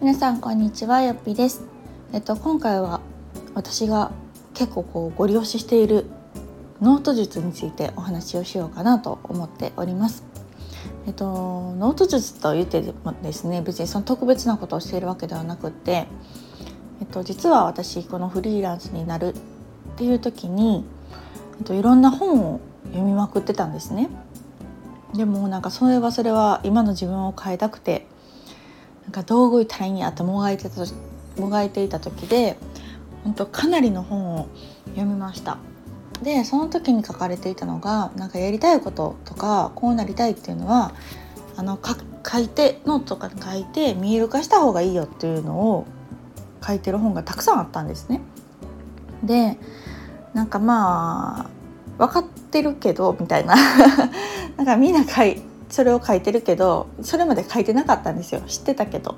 皆さんこんにちはよっぴです。えっと今回は私が結構こうご利用しているノート術についてお話をしようかなと思っております。えっとノート術と言ってもですね別にその特別なことをしているわけではなくてえっと実は私このフリーランスになるっていう時に、えっと、いろんな本を読みまくってたんですねでもなんかそれはそれは今の自分を変えたくてなんかどう動いたらいいんやってもがいてたもがいていた時で本当かなりの本を読みましたでその時に書かれていたのがなんかやりたいこととかこうなりたいっていうのはあの書いてノートとかに書いて見える化した方がいいよっていうのを書いてる本がたくさんあったんですね。でなんかまあ分かってるけどみたいな なんかみんな書いそれを書いてるけどそれまで書いてなかったんですよ知ってたけど。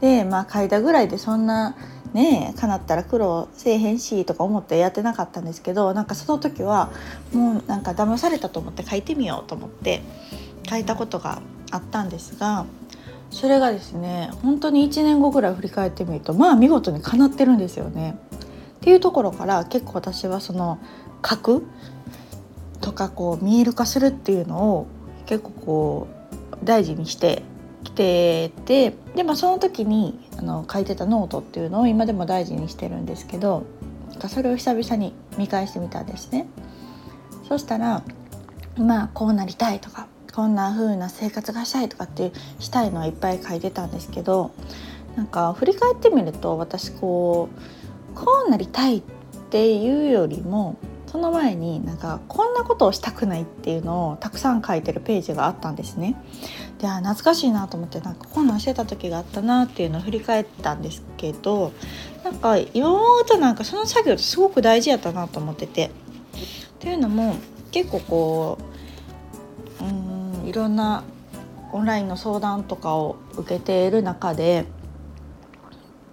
でまあ書いたぐらいでそんなねえ叶ったら苦労せえへんしとか思ってやってなかったんですけどなんかその時はもうなんか騙されたと思って書いてみようと思って書いたことがあったんですがそれがですね本当に1年後ぐらい振り返ってみるとまあ見事にかなってるんですよね。っていうところから結構私はその書くとかこう見える化するっていうのを結構こう大事にしてきててで、まあ、その時にあの書いてたノートっていうのを今でも大事にしてるんですけどそれを久々に見返してみたんですね。そしたらまあこうなりたいとかこんな風な生活がしたいとかってしたいのはいっぱい書いてたんですけどなんか振り返ってみると私こうこうなりたいっていうよりもその前になんかこんなことをしたくないっていうのをたくさん書いてるページがあったんですね。で懐かしいなと思ってなんかこんなんしてた時があったなっていうのを振り返ったんですけどなんか今思うとなんかその作業ってすごく大事やったなと思ってて。っていうのも結構こううんいろんなオンラインの相談とかを受けている中で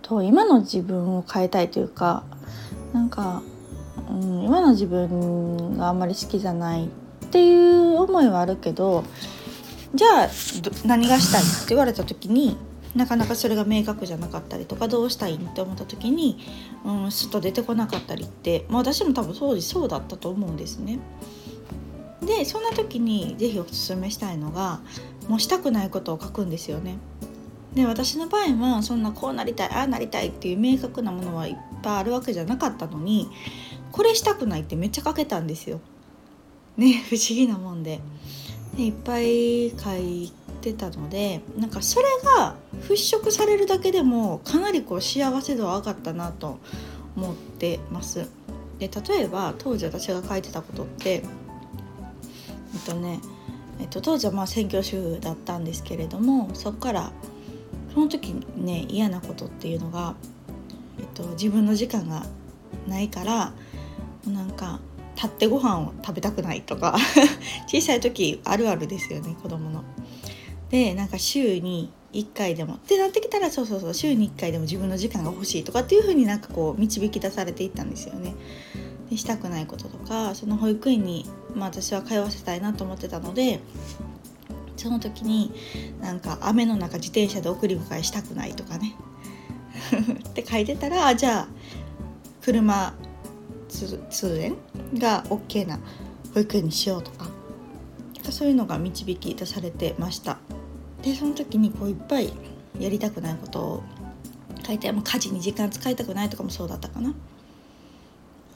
と今の自分を変えたいというかなんかうん、今の自分があんまり好きじゃないっていう思いはあるけどじゃあ何がしたいって言われた時になかなかそれが明確じゃなかったりとかどうしたいって思った時に、うん、すっと出てこなかったりって、まあ、私も多分当時そうだったと思うんですね。でそんな時に是非おすすめしたいのがもうしたくないことを書くんですよね。で私の場合はそんなこうなりたいああなりたいっていう明確なものはいっぱいあるわけじゃなかったのにこれしたくないってめっちゃ書けたんですよ。ね 不思議なもんで。でいっぱい書いてたのでなんかそれが払拭されるだけでもかなりこう幸せ度は上がったなと思ってます。で例えば当時私が書いてたことってえっとねえっと、当時はまあ専業主婦だったんですけれどもそこからその時にね嫌なことっていうのが、えっと、自分の時間がないからなんか立ってご飯を食べたくないとか 小さい時あるあるですよね子供の。でなんか週に1回でもってなってきたらそうそうそう週に1回でも自分の時間が欲しいとかっていう風になんかこう導き出されていったんですよね。でしたくないこととかその保育園に、まあ、私は通わせたいなと思ってたのでその時になんか雨の中自転車で送り迎えしたくないとかね って書いてたらじゃあ車通園が OK な保育園にしようと。かそういうのが導き出されてました。でその時にこういっぱいやりたくないことを書いても家事に時間使いたくないとかもそうだったかな。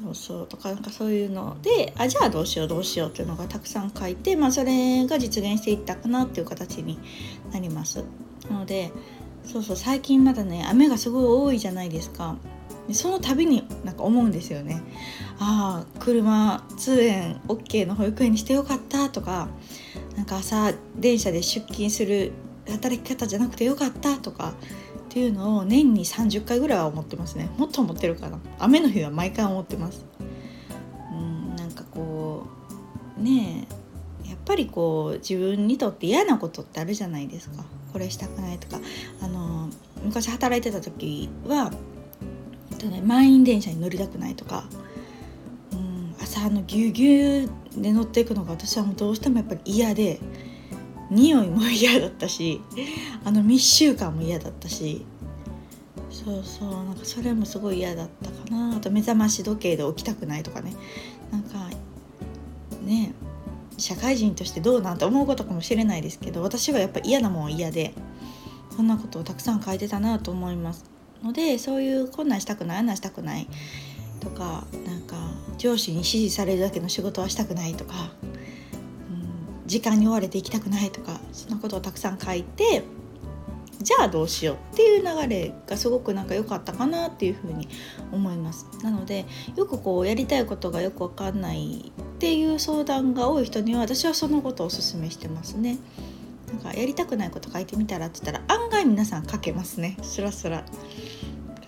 そうそうとかなんかそういうのであじゃあどうしようどうしようっていうのがたくさん書いて、まあ、それが実現していったかなっていう形になります。なのでそうそう最近まだね雨がすごい多いじゃないですか。でその度になんか思うんですよねああ車通園 OK の保育園にしてよかったとかなんか朝電車で出勤する働き方じゃなくてよかったとかっていうのを年に30回ぐらいは思ってますね。もっと思ってるかな。雨の日は毎回思ってます。うんなんかこうねえやっぱりこう自分にとって嫌なことってあるじゃないですか。これしたくないとか。あの昔働いてた時はとね満員電車に乗りたくないとか、うん、朝のぎゅうぎゅうで乗っていくのが私はもうどうしてもやっぱり嫌で匂いも嫌だったしあの密集感も嫌だったしそうそうなんかそれもすごい嫌だったかな。あと目覚まし時計で起きたくないとかね。なんかね社会人としてどうなんて思うことかもしれないですけど私はやっぱ嫌なもん嫌でそんなことをたくさん書いてたなと思います。のでそういうこんなんしたくないあんなんしたくないとかなんか上司に指示されるだけの仕事はしたくないとか、うん、時間に追われていきたくないとかそんなことをたくさん書いてじゃあどうしようっていう流れがすごくなんか良かったかなっていうふうに思います。なのでよくこうやりたいことがよく分かんないっていう相談が多い人には私はそのことをおすすめしてますね。なんかやりたくないこと書いてみたらって言ったら案外皆さん書けますね。スラスラ。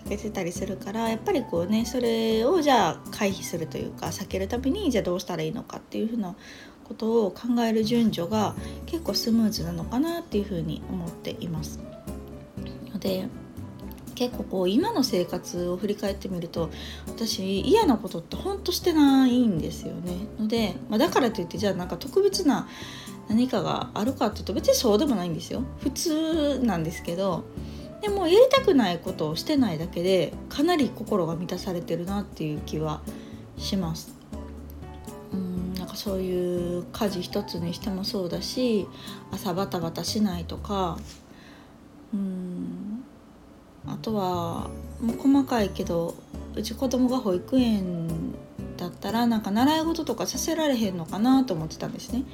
書けてたりするからやっぱりこうねそれをじゃあ回避するというか避けるためにじゃあどうしたらいいのかっていうふうなことを考える順序が結構スムーズなのかなっていうふうに思っています。ので結構こう今の生活を振り返ってみると私嫌なことってほんとしてないんですよね。ので、まあ、だからといってじゃあなんか特別な何かがあるかっていうと別にそうでもないんですよ。普通なんですけどでもやりたくないことをしてないだけでかなり心が満たされてるなっていう気はします。うんなんかそういう家事一つにしてもそうだし朝バタバタしないとかうんあとはもう細かいけどうち子供が保育園だったらなんか習い事とかさせられへんのかなと思ってたんですね。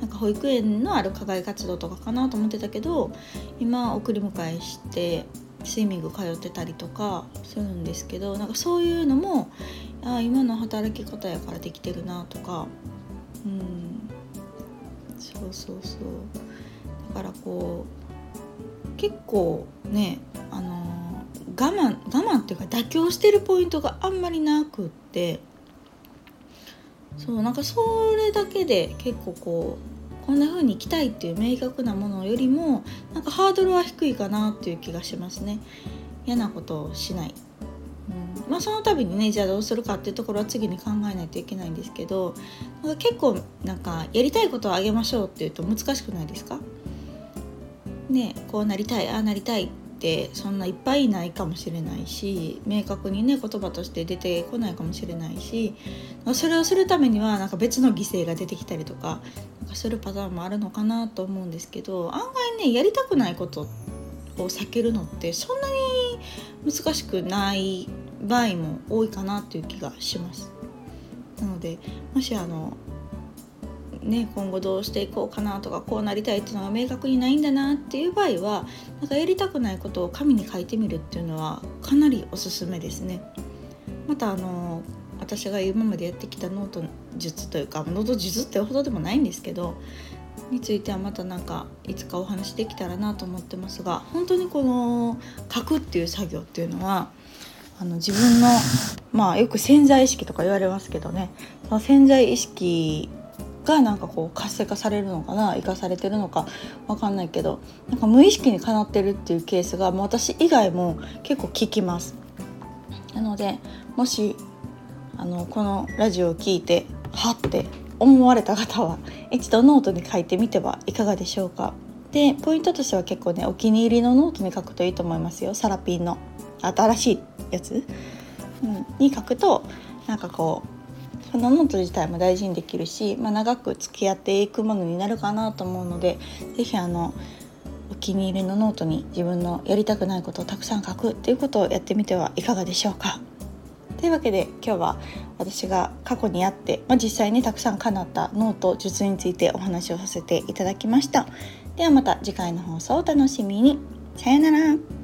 なんか保育園のある課外活動とかかなと思ってたけど今送り迎えしてスイミング通ってたりとかするんですけどなんかそういうのもあ今の働き方やからできてるなとかうん。そうそうそう。だからこう結構ねあの我慢我慢っていうか妥協してるポイントがあんまりなくってそうなんかそれだけで結構こうこんな風に行きたいっていう明確なものよりもなんかハードルは低いかなっていう気がしますね。嫌なことをしない、うん、まあその度にねじゃあどうするかっていうところは次に考えないといけないんですけどなんか結構なんかやりたいことをあげましょうっていうと難しくないですか？ねこうなりたいああなりたいってそんないっぱいないかもしれないし明確にね言葉として出てこないかもしれないしそれをするためにはなんか別の犠牲が出てきたりとかなんかするパターンもあるのかなと思うんですけど案外ねやりたくないことを避けるのってそんなに難しくない場合も多いかなという気がします。なのでもしあのね、今後どうしていこうかなとかこうなりたいっていうのが明確にないんだなっていう場合はなんかやりたくないことを紙に書いてみるっていうのはかなりおすすめですね。またあの私が今までやってきたノート術というかノート術ってほどでもないんですけどについてはまた何かいつかお話できたらなと思ってますが本当にこの書くっていう作業っていうのはあの自分のまあよく潜在意識とか言われますけどねその潜在意識がなんかこう活性化されるのかな生かされてるのか分かんないけどなんか無意識にかなってるっていうケースがもう私以外も結構聞きます。なのでもしあのこのラジオを聞いてはって思われた方は一度ノートに書いてみてはいかがでしょうか。でポイントとしては結構ねお気に入りのノートに書くといいと思いますよさらぴんの新しいやつ、うん、に書くとなんかこうそのノート自体も大事にできるし、まあ、長く付き合っていくものになるかなと思うので是非あのお気に入りのノートに自分のやりたくないことをたくさん書くっていうことをやってみてはいかがでしょうか。というわけで今日は私が過去にあって、まあ、実際にたくさん叶ったノート術についてお話をさせていただきました。ではまた次回の放送をお楽しみに。さようなら。